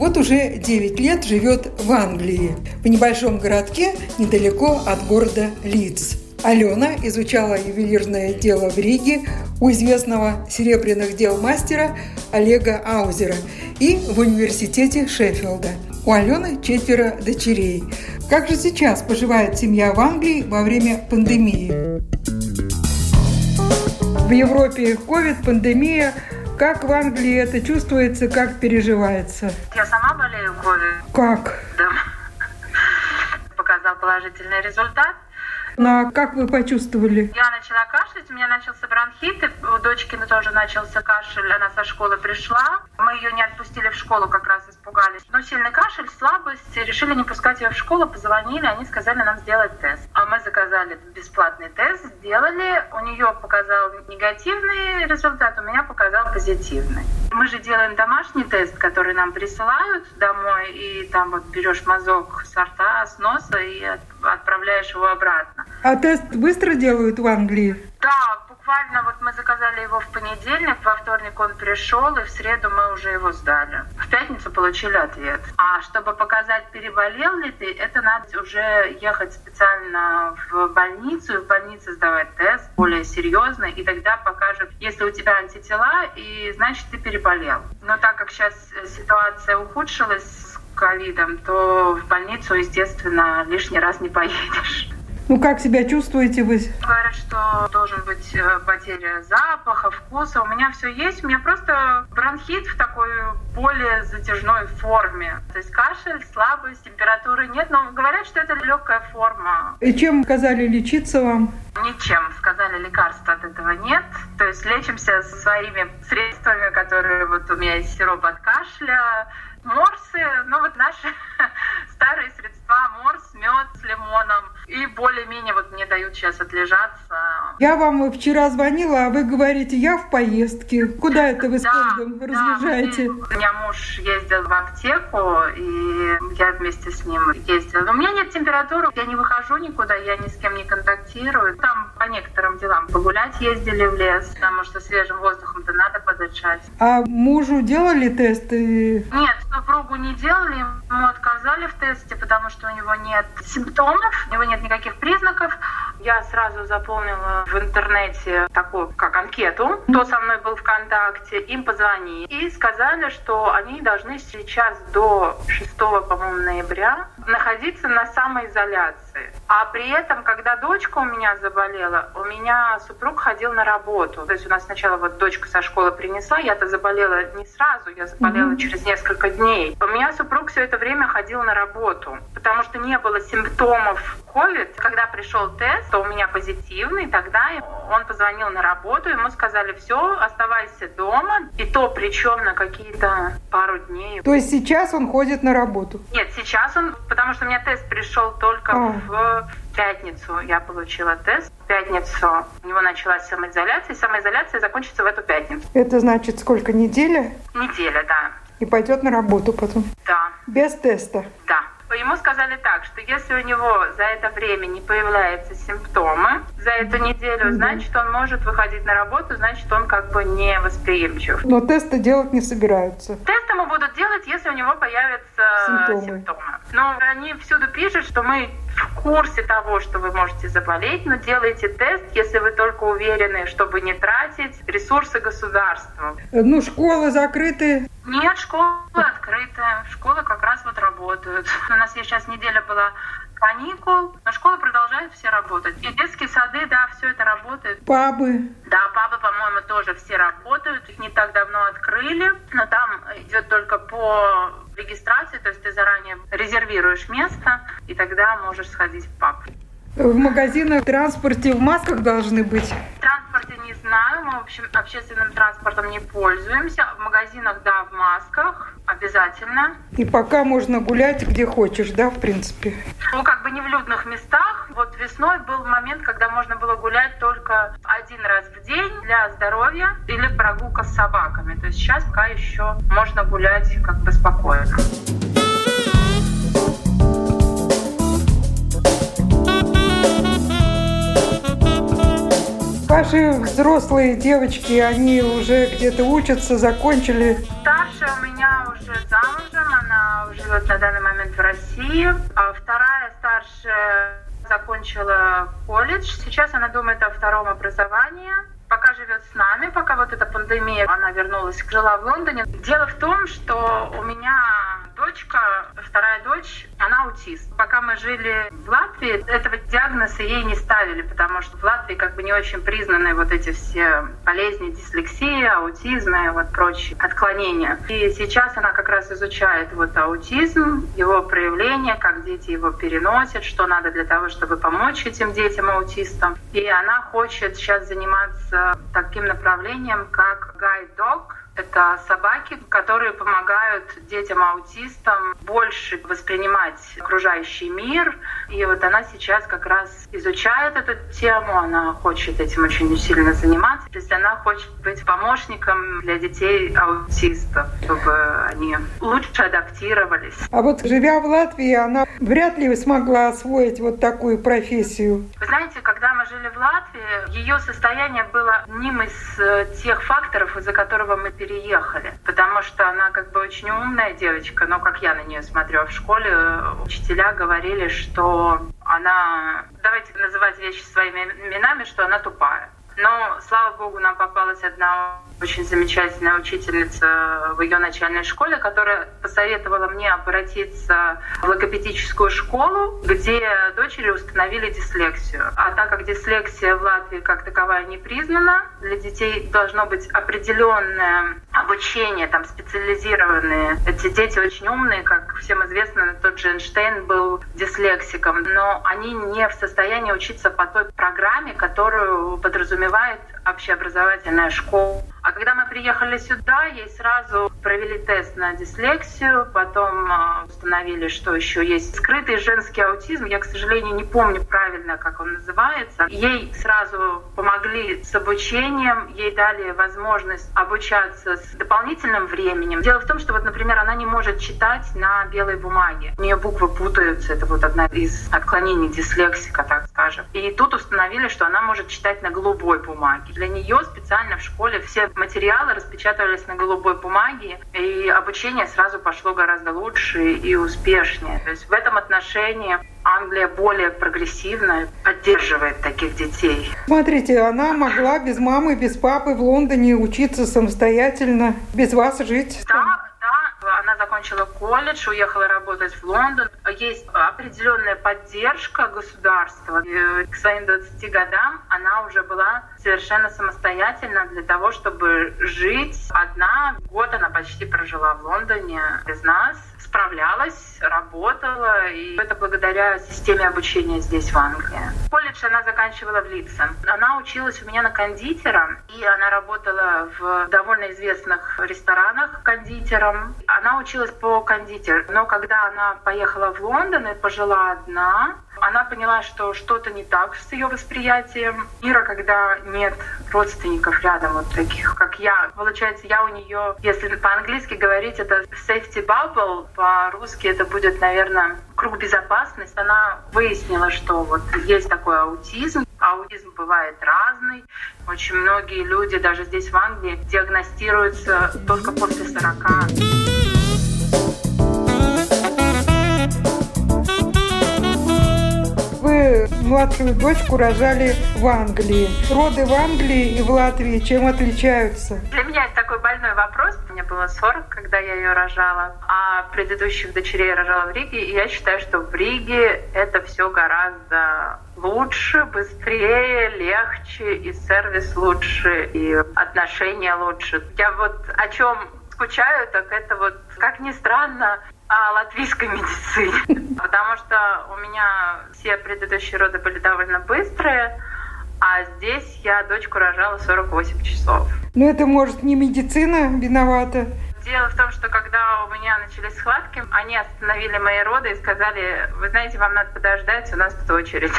вот уже 9 лет живет в Англии, в небольшом городке недалеко от города Лидс. Алена изучала ювелирное дело в Риге у известного серебряных дел мастера Олега Аузера и в университете Шеффилда. У Алены четверо дочерей. Как же сейчас поживает семья в Англии во время пандемии? В Европе ковид, пандемия. Как в Англии это чувствуется, как переживается? Я сама болею ковид. Как? Да. Показал положительный результат. Ну, а как вы почувствовали? Я начала кашлять, у меня начался бронхит, и у дочки тоже начался кашель, она со школы пришла. Мы ее не отпустили в школу, как раз испугались. Но сильный кашель, слабость, решили не пускать ее в школу, позвонили, они сказали нам сделать тест. А мы заказали бесплатный тест, сделали, у нее показал негативный результат, у меня показал позитивный. Мы же делаем домашний тест, который нам присылают домой, и там вот берешь мазок с с носа и отправляешь его обратно. А тест быстро делают в Англии? Да, буквально вот мы заказали его в понедельник, во вторник он пришел, и в среду мы уже его сдали. В пятницу получили ответ. А чтобы показать, переболел ли ты, это надо уже ехать специально в больницу, и в больнице сдавать тест более серьезный, и тогда покажут, если у тебя антитела, и значит ты переболел. Но так как сейчас ситуация ухудшилась ковидом, то в больницу, естественно, лишний раз не поедешь. Ну, как себя чувствуете вы? Говорят, что должен быть э, потеря запаха, вкуса. У меня все есть. У меня просто бронхит в такой более затяжной форме. То есть кашель, слабость, температуры нет. Но говорят, что это легкая форма. И чем сказали лечиться вам? Ничем. Сказали, лекарств от этого нет. То есть лечимся своими средствами, которые вот у меня есть сироп от кашля, морсы, ну вот наши старые средства, морс, мед с лимоном. И более-менее вот мне дают сейчас отлежаться. Я вам вчера звонила, а вы говорите, я в поездке. Куда это вы с да, Конгом да, разъезжаете? У меня муж ездил в аптеку, и я вместе с ним ездила. Но у меня нет температуры, я не выхожу никуда, я ни с кем не контактирую. Там по некоторым делам погулять ездили в лес, потому что свежим воздухом-то надо подышать. А мужу делали тесты? Нет, супругу не делали, ему отказали в тесте, потому что у него нет симптомов, у него нет никаких признаков. Я сразу заполнила в интернете такую, как анкету, кто со мной был в контакте, им позвонили и сказали, что они должны сейчас до 6, по-моему, ноября находиться на самоизоляции. А при этом, когда дочка у меня заболела, у меня супруг ходил на работу. То есть у нас сначала вот дочка со школы принесла, я-то заболела не сразу, я заболела mm-hmm. через несколько дней. У меня супруг все это время ходил на работу, потому что не было симптомов COVID. Когда пришел тест, то у меня позитивный, тогда он позвонил на работу, ему сказали, все, оставайся дома, и то причем на какие-то пару дней. То есть сейчас он ходит на работу? Нет, сейчас он, потому что у меня тест пришел только а. в пятницу я получила тест. В пятницу у него началась самоизоляция, и самоизоляция закончится в эту пятницу. Это значит сколько, неделя? Неделя, да. И пойдет на работу потом? Да. Без теста? Да. Ему сказали так, что если у него за это время не появляются симптомы, за эту неделю, значит, он может выходить на работу, значит, он как бы не восприимчив. Но тесты делать не собираются. Тест ему будут делать, если у него появятся симптомы. симптомы. Но они всюду пишут, что мы в курсе того, что вы можете заболеть, но делайте тест, если вы только уверены, чтобы не тратить ресурсы государства. Ну, школы закрыты. Нет, школы открыты. Школы как раз вот работают. У нас сейчас неделя была каникул, но школы продолжают все работать. И детские сады, да, все это работает. Пабы. Да, пабы, по-моему, тоже все работают. Их не так давно открыли, но там идет только по регистрации, то есть ты заранее резервируешь место, и тогда можешь сходить в паб. В магазинах, в транспорте в масках должны быть? В транспорте не знаю, мы, в общем, общественным транспортом не пользуемся. В магазинах, да, в масках. Обязательно. И пока можно гулять где хочешь, да, в принципе? Ну, как бы не в людных местах. Вот весной был момент, когда можно было гулять только один раз в день для здоровья или прогулка с собаками. То есть сейчас пока еще можно гулять как бы спокойно. Ваши взрослые девочки, они уже где-то учатся, закончили? Старшая у меня живет на данный момент в России. А вторая старшая закончила колледж. Сейчас она думает о втором образовании пока живет с нами, пока вот эта пандемия, она вернулась, жила в Лондоне. Дело в том, что у меня дочка, вторая дочь, она аутист. Пока мы жили в Латвии, этого диагноза ей не ставили, потому что в Латвии как бы не очень признаны вот эти все болезни, дислексия, аутизм и вот прочие отклонения. И сейчас она как раз изучает вот аутизм, его проявления, как дети его переносят, что надо для того, чтобы помочь этим детям-аутистам. И она хочет сейчас заниматься таким направлением, как dog, это собаки, которые помогают детям-аутистам больше воспринимать окружающий мир. И вот она сейчас как раз изучает эту тему, она хочет этим очень сильно заниматься. То есть она хочет быть помощником для детей-аутистов, чтобы они лучше адаптировались. А вот живя в Латвии, она вряд ли смогла освоить вот такую профессию. Вы знаете, когда мы жили в Латвии, ее состояние было одним из э, тех факторов, из-за которого мы переехали. Потому что она как бы очень умная девочка, но как я на нее смотрю в школе, учителя говорили, что она, давайте называть вещи своими именами, что она тупая. Но, слава богу, нам попалась одна очень замечательная учительница в ее начальной школе, которая посоветовала мне обратиться в логопедическую школу, где дочери установили дислексию. А так как дислексия в Латвии как таковая не признана, для детей должно быть определенное обучение, там специализированные. Эти дети очень умные, как всем известно, тот же Эйнштейн был дислексиком, но они не в состоянии учиться по той программе, которую подразумевает общеобразовательная школа. А когда мы приехали сюда, ей сразу провели тест на дислексию, потом а, установили, что еще есть скрытый женский аутизм. Я, к сожалению, не помню правильно, как он называется. Ей сразу помогли с обучением, ей дали возможность обучаться с дополнительным временем. Дело в том, что вот, например, она не может читать на белой бумаге. У нее буквы путаются. Это вот одна из отклонений дислексика, так скажем. И тут установили, что она может читать на голубой бумаге. Для нее специально в школе все материалы распечатывались на голубой бумаге, и обучение сразу пошло гораздо лучше и успешнее. То есть в этом отношении Англия более прогрессивная, поддерживает таких детей. Смотрите, она могла без мамы, без папы в Лондоне учиться самостоятельно, без вас жить. Да, закончила колледж, уехала работать в Лондон. Есть определенная поддержка государства. И к своим 20 годам она уже была совершенно самостоятельна для того, чтобы жить одна. Год она почти прожила в Лондоне без нас справлялась, работала, и это благодаря системе обучения здесь, в Англии. Колледж она заканчивала в Лидсе. Она училась у меня на кондитера, и она работала в довольно известных ресторанах кондитером. Она училась по кондитер, но когда она поехала в Лондон и пожила одна, она поняла, что что-то не так с ее восприятием мира, когда нет родственников рядом, вот таких, как я. Получается, я у нее, если по-английски говорить, это safety bubble, по-русски это будет, наверное, круг безопасности. Она выяснила, что вот есть такой аутизм. Аутизм бывает разный. Очень многие люди, даже здесь в Англии, диагностируются только после 40. Младшую дочку рожали в Англии. Роды в Англии и в Латвии чем отличаются? Для меня это такой больной вопрос. Мне было 40, когда я ее рожала, а предыдущих дочерей рожала в Риге. И я считаю, что в Риге это все гораздо лучше, быстрее, легче, и сервис лучше, и отношения лучше. Я вот о чем скучаю, так это вот, как ни странно, о латвийской медицине. Потому что у меня все предыдущие роды были довольно быстрые, а здесь я дочку рожала 48 часов. Но это, может, не медицина виновата? Дело в том, что когда у меня начались схватки, они остановили мои роды и сказали, вы знаете, вам надо подождать, у нас тут очередь.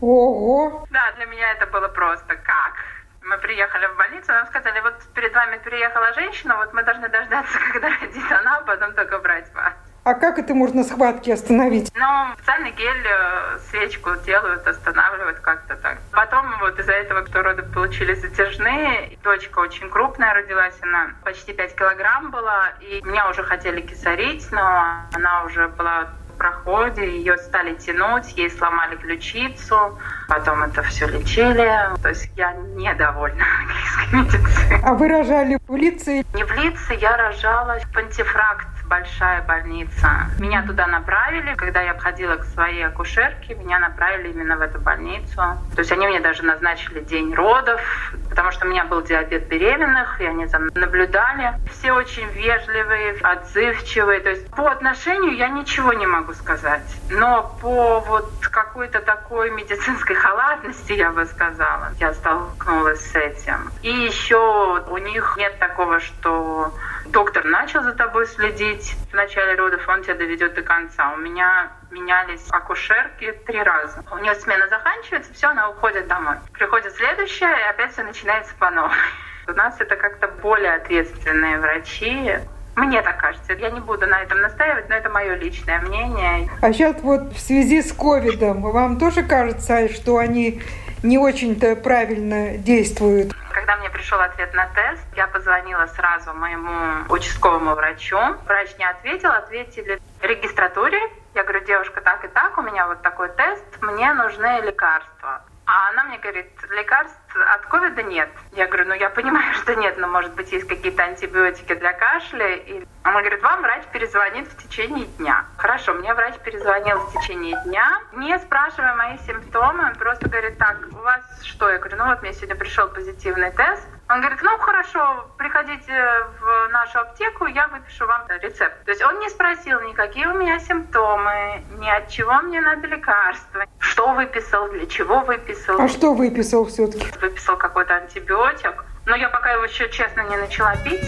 Ого! Да, для меня это было просто как? Мы приехали в больницу, нам сказали, вот перед вами приехала женщина, вот мы должны дождаться, когда родит она, а потом только брать вас. А как это можно схватки остановить? Ну, специальный гель, э, свечку делают, останавливают как-то так. Потом вот из-за этого, что роды получились затяжные, дочка очень крупная родилась, она почти 5 килограмм была, и меня уже хотели кисарить, но она уже была проходе, ее стали тянуть, ей сломали ключицу, потом это все лечили. То есть я недовольна английской медициной. А вы рожали в Лице? Не в Лице, я рожала в Пантифракт, большая больница. Меня туда направили, когда я обходила к своей акушерке, меня направили именно в эту больницу. То есть они мне даже назначили день родов, потому что у меня был диабет беременных, и они там наблюдали. Все очень вежливые, отзывчивые. То есть по отношению я ничего не могу сказать. Но по вот какой-то такой медицинской халатности, я бы сказала, я столкнулась с этим. И еще у них нет такого, что доктор начал за тобой следить в начале родов, он тебя доведет до конца. У меня менялись акушерки три раза. У нее смена заканчивается, все, она уходит домой. Приходит следующая, и опять все начинается по новой. У нас это как-то более ответственные врачи. Мне так кажется. Я не буду на этом настаивать, но это мое личное мнение. А сейчас вот в связи с ковидом, вам тоже кажется, что они не очень-то правильно действуют? Когда мне пришел ответ на тест, я позвонила сразу моему участковому врачу. Врач не ответил, ответили регистратуре. Я говорю, девушка, так и так, у меня вот такой тест, мне нужны лекарства. А она мне говорит, лекарств от ковида нет. Я говорю, ну я понимаю, что нет, но может быть есть какие-то антибиотики для кашля. И она говорит, вам врач перезвонит в течение дня. Хорошо, мне врач перезвонил в течение дня, не спрашивая мои симптомы, он просто говорит, так, у вас что? Я говорю, ну вот мне сегодня пришел позитивный тест. Он говорит, ну хорошо, приходите в нашу аптеку, я выпишу вам рецепт. То есть он не спросил никакие у меня симптомы, ни от чего мне надо лекарства, что выписал, для чего выписал. А что выписал все-таки? Выписал какой-то антибиотик, но я пока его еще честно не начала пить.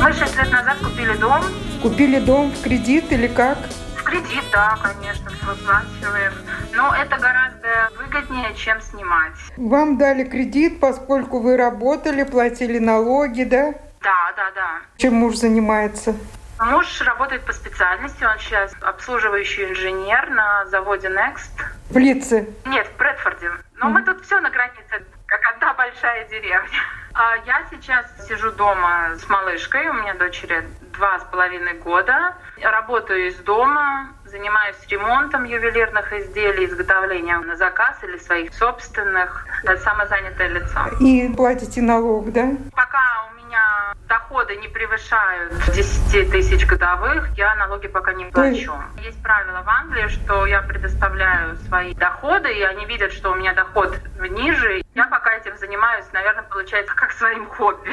Мы шесть лет назад купили дом. Купили дом в кредит или как? В кредит, да, конечно, выплачиваем. Но это гораздо выгоднее, чем снимать. Вам дали кредит, поскольку вы работали, платили налоги, да? Да, да, да. Чем муж занимается? Муж работает по специальности, он сейчас обслуживающий инженер на заводе Next. В Лице? Нет, в Брэдфорде. Но mm. мы тут все на границе, как одна большая деревня. А я сейчас сижу дома с малышкой, у меня дочери два с половиной года. Работаю из дома, занимаюсь ремонтом ювелирных изделий, изготовлением на заказ или своих собственных. Самозанятое лицо. И платите налог, да? Пока у меня доходы не превышают 10 тысяч годовых, я налоги пока не плачу. Есть, Есть правило в Англии, что я предоставляю свои доходы, и они видят, что у меня доход ниже. Я пока этим занимаюсь, наверное, получается как своим хобби.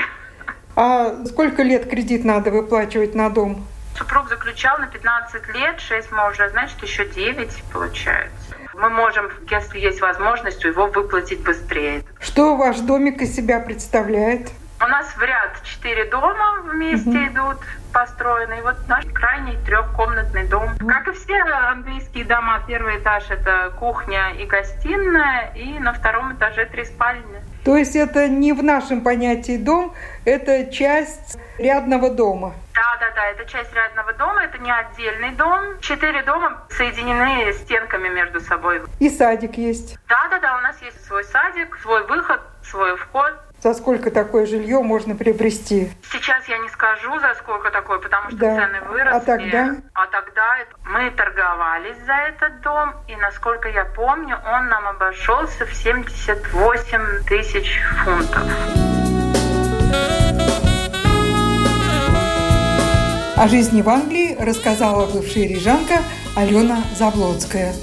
А сколько лет кредит надо выплачивать на дом? Супруг заключал на 15 лет, 6 мы уже, значит, еще 9 получается. Мы можем, если есть возможность, его выплатить быстрее. Что ваш домик из себя представляет? У нас в ряд четыре дома вместе угу. идут построены. И вот наш крайний трехкомнатный дом. Угу. Как и все английские дома, первый этаж это кухня и гостиная, и на втором этаже три спальни. То есть это не в нашем понятии дом, это часть рядного дома. Да, это часть рядного дома, это не отдельный дом. Четыре дома соединены стенками между собой. И садик есть. Да, да, да, у нас есть свой садик, свой выход, свой вход. За сколько такое жилье можно приобрести? Сейчас я не скажу, за сколько такое, потому что да. цены выросли. А тогда? А тогда мы торговались за этот дом, и, насколько я помню, он нам обошелся в 78 тысяч фунтов. О жизни в Англии рассказала бывшая рижанка Алена Заблодская.